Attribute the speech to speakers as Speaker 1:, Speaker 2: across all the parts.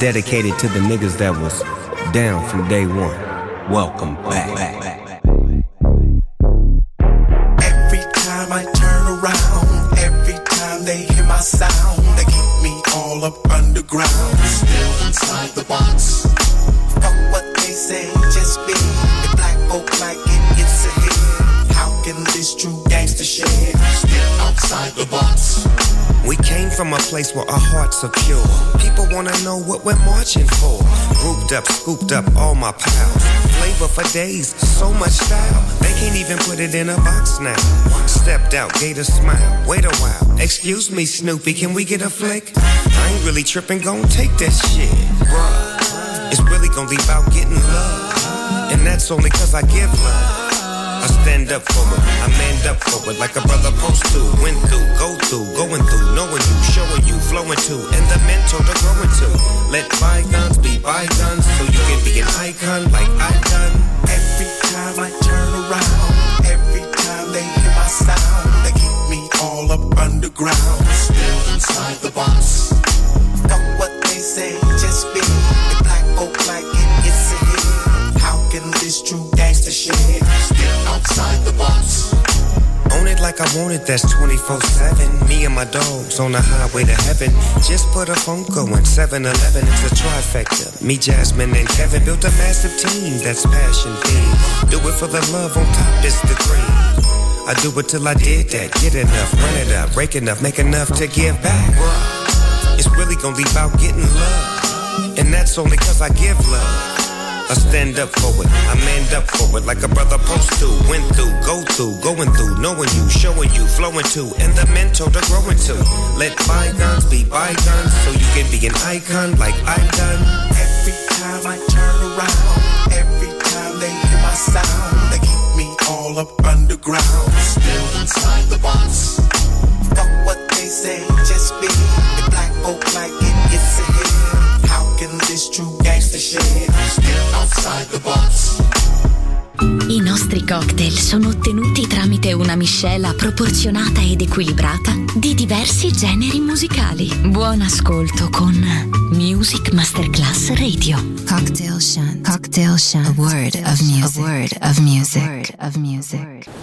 Speaker 1: dedicated to the niggas that was down from day one. Welcome back.
Speaker 2: Every time I turn around, every time they hear my sound, they keep me all up underground. Still inside the box. Fuck what they say, just be. The black folk like it, it's a hit. How can this true gangster shit? Still outside the box.
Speaker 1: We came from a place where our hearts are pure. Wanna know what we're marching for. Grouped up, scooped up all my pals. Flavor for days, so much style. They can't even put it in a box now. Stepped out, gave a smile. Wait a while. Excuse me, Snoopy, can we get a flick? I ain't really tripping, gon' take that shit. Bruh, it's really gon' leave out getting love. And that's only cause I give love. I stand up for it, I manned up for it like a brother supposed to. Went through, go through, going through, knowing you, showing you, flowing to, and the mentor to growing to. Let bygones be bygones so you can be an icon like I done.
Speaker 2: Every time I turn around, every time they hear my sound, they keep me all up underground, still inside the box. Fuck what they say, just be the black folk like it, can this true gangster shit still outside the box?
Speaker 1: Own it like I want it, that's 24 7. Me and my dogs on the highway to heaven. Just put a phone going 7 Eleven, it's a trifecta. Me, Jasmine, and Kevin built a massive team that's passion themed. Do it for the love, on top is the cream. I do it till I did that. Get enough, run it up, break enough, make enough to give back. It's really gonna leave out getting love. And that's only cause I give love. I stand up for it, I manned up for it like a brother post to. Went through, go through, going through, knowing you, showing you, flowing to, and the mentor to growing to. Let bygones be bygones so you can be an icon like I done.
Speaker 2: Every time I turn around, every time they hear my sound, they keep me all up underground, still inside the box. Fuck what they say, just be the black folk like it, it's a hit. How can this true gangster
Speaker 3: I nostri cocktail sono ottenuti tramite una miscela proporzionata ed equilibrata di diversi generi musicali. Buon ascolto con Music Masterclass Radio.
Speaker 4: Cocktail Shant. Cocktail Shant. A word of music. A word of music. A word of music.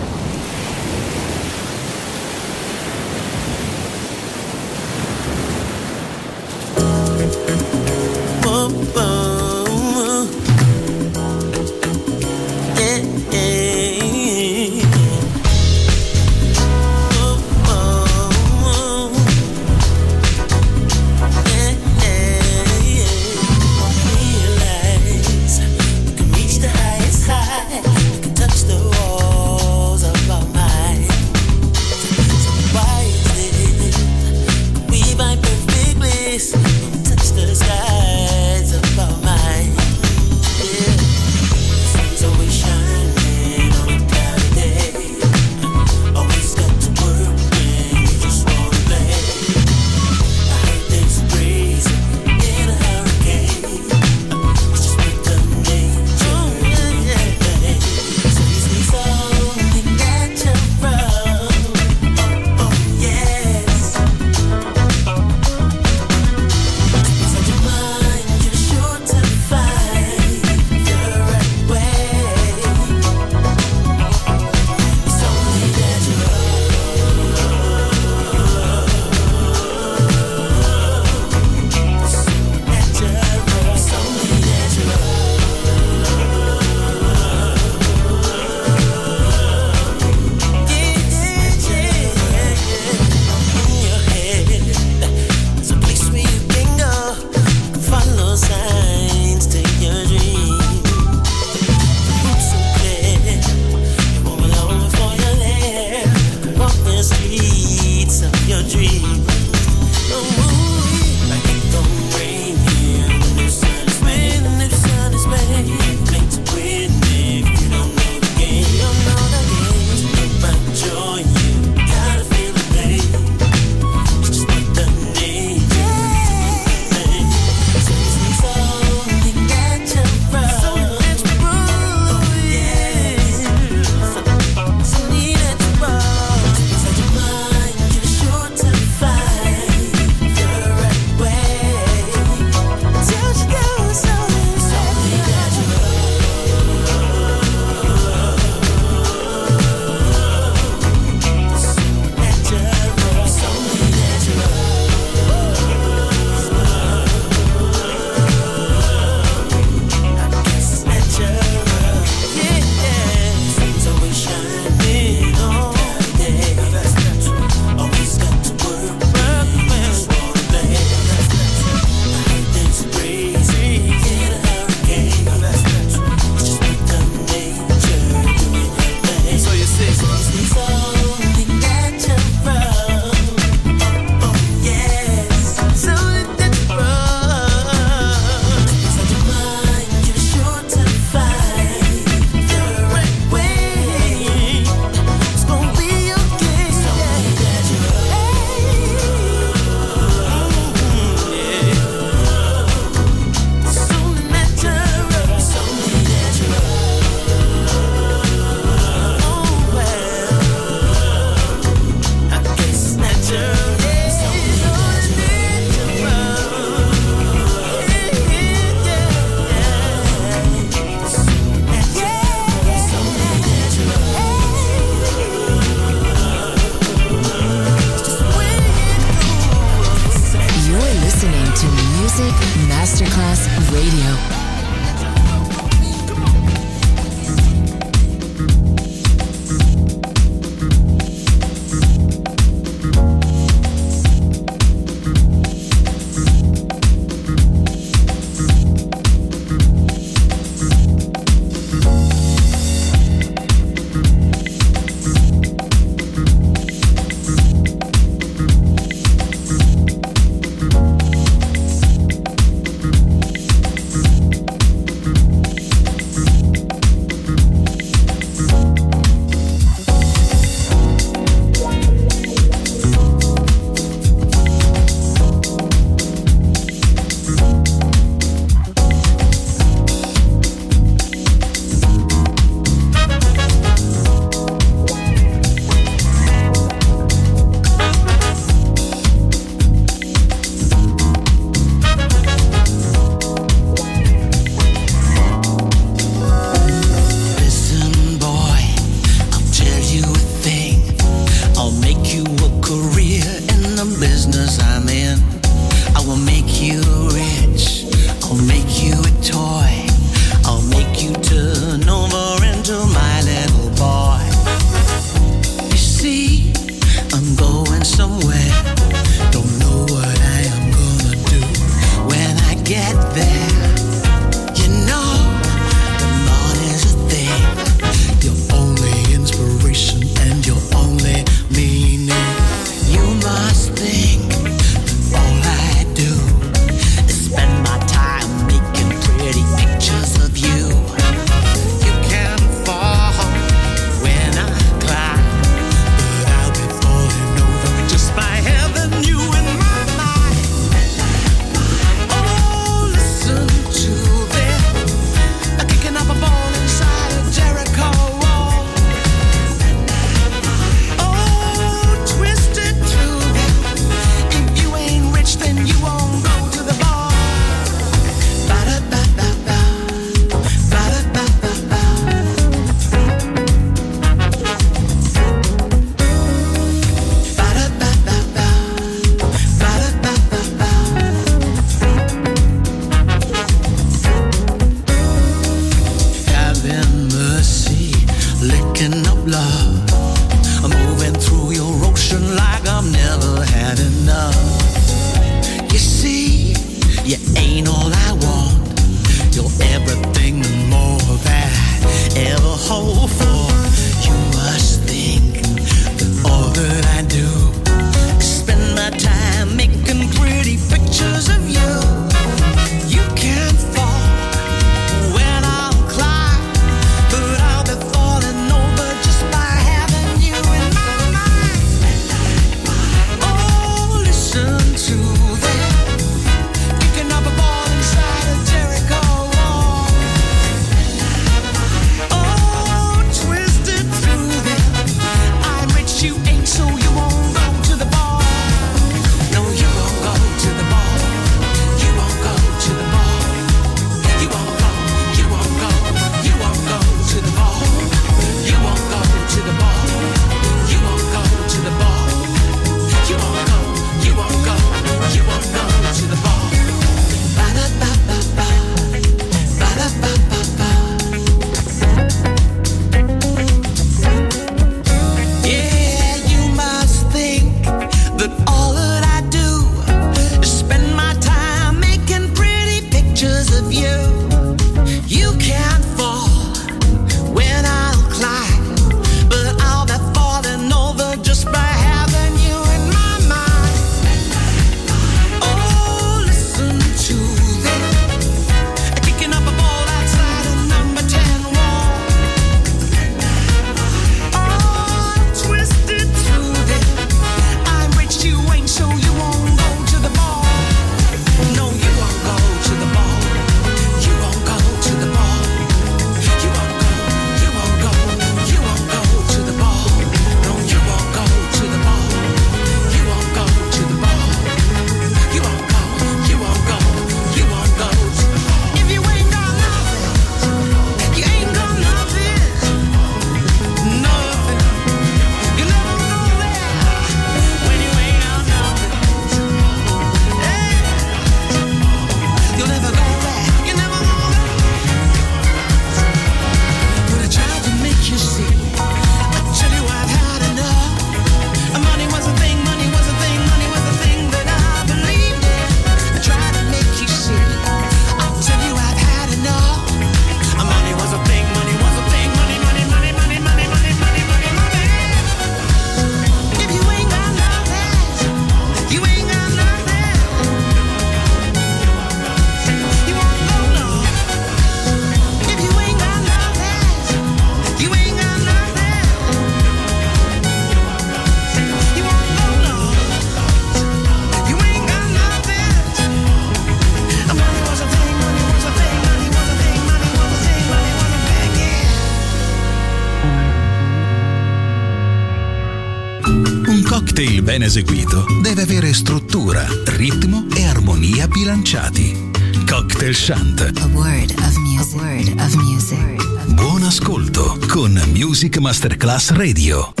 Speaker 5: Masterclass Radio.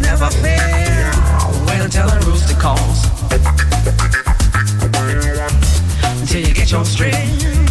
Speaker 6: Never fear. Wait until the rooster calls. Till you get your strength.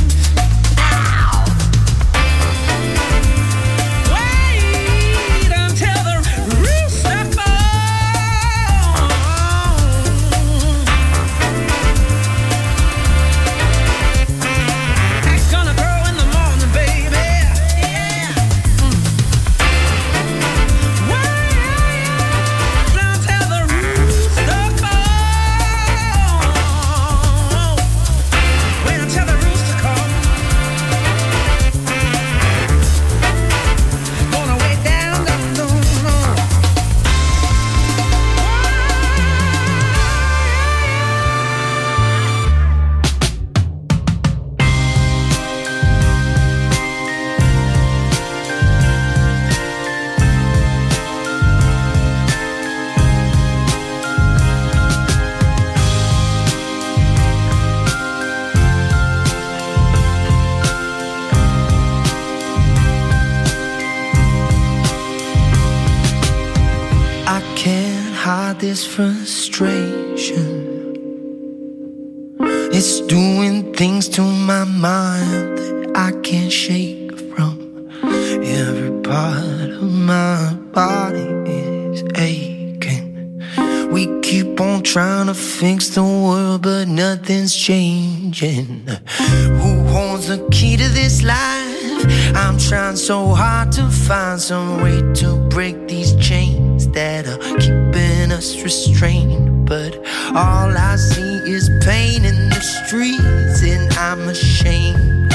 Speaker 7: Who holds the key to this life? I'm trying so hard to find some way to break these chains that are keeping us restrained. But all I see is pain in the streets, and I'm ashamed.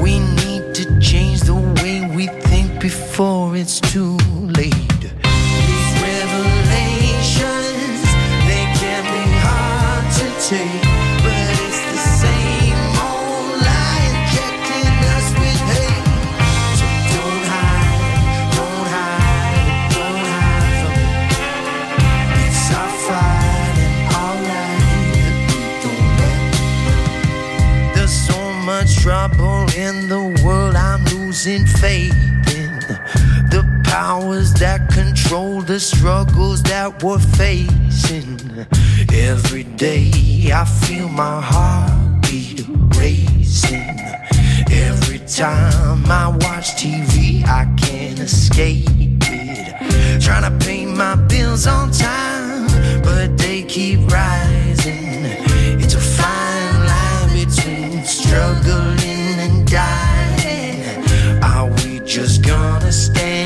Speaker 7: We need to change the way we think before it's too Faith in the powers that control the struggles that we're facing. Every day I feel my heartbeat racing. Every time I watch TV, I can't escape it. Trying to pay my bills on time, but they keep rising. It's a fine line between struggling just gonna stand